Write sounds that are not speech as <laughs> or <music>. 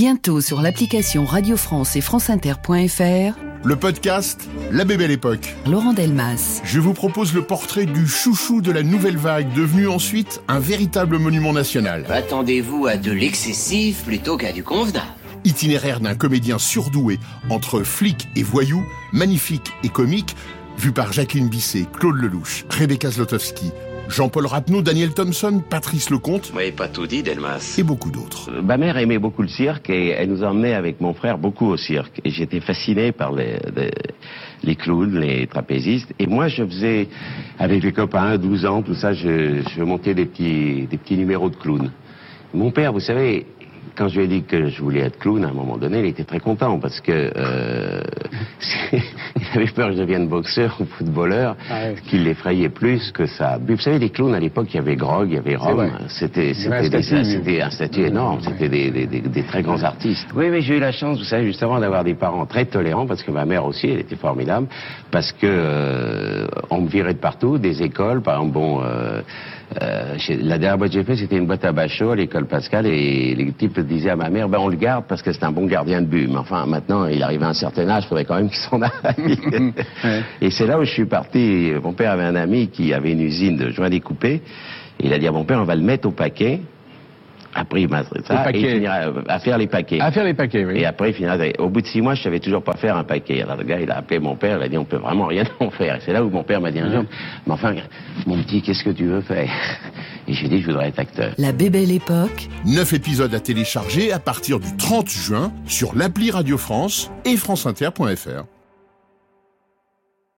Bientôt sur l'application Radio France et franceinter.fr. Le podcast La Bébelle Époque. Laurent Delmas. Je vous propose le portrait du chouchou de la nouvelle vague, devenu ensuite un véritable monument national. Attendez-vous à de l'excessif plutôt qu'à du convenable. Itinéraire d'un comédien surdoué entre flic et voyou, magnifique et comique, vu par Jacqueline Bisset, Claude Lelouch, Rebecca Zlotowski, Jean-Paul Rapneau, Daniel Thompson, Patrice Lecomte. Oui, pas tout dit, Delmas. Et beaucoup d'autres. Ma mère aimait beaucoup le cirque et elle nous emmenait avec mon frère beaucoup au cirque. Et j'étais fasciné par les, les, les, clowns, les trapézistes. Et moi, je faisais, avec les copains, 12 ans, tout ça, je, je montais des petits, des petits numéros de clowns. Mon père, vous savez, quand je lui ai dit que je voulais être clown, à un moment donné, il était très content parce que euh, <laughs> avait peur que je devienne boxeur ou footballeur, ah oui. qu'il l'effrayait plus que ça. Vous savez, les clowns à l'époque, il y avait Grog, il y avait Rome. C'était un statut énorme. C'était des, des, des, des, très grands artistes. Oui, mais j'ai eu la chance, vous savez, justement, d'avoir des parents très tolérants parce que ma mère aussi, elle était formidable, parce que euh, on me virait de partout, des écoles, par exemple, bon. Euh, la dernière boîte que j'ai fait, c'était une boîte à Bachot à l'école Pascal et les types disaient à ma mère, ben on le garde parce que c'est un bon gardien de but. Mais enfin, maintenant, il arrive à un certain âge, il faudrait quand même <laughs> qu'il s'en aille. <laughs> ouais. Et c'est là où je suis parti. Mon père avait un ami qui avait une usine de joints découpés. Et il a dit à mon père, on va le mettre au paquet. Après, il m'a ça, et il finira à faire les paquets. À faire les paquets, oui. Et après, il finira. Au bout de six mois, je savais toujours pas faire un paquet. Alors le gars, il a appelé mon père, il a dit, on peut vraiment rien <laughs> en faire. Et c'est là où mon père m'a dit un jour, mais enfin, mon petit, qu'est-ce que tu veux faire? Et j'ai dit, je voudrais être acteur. La bébelle époque. Neuf épisodes à télécharger à partir du 30 juin sur l'appli Radio France et franceinter.fr.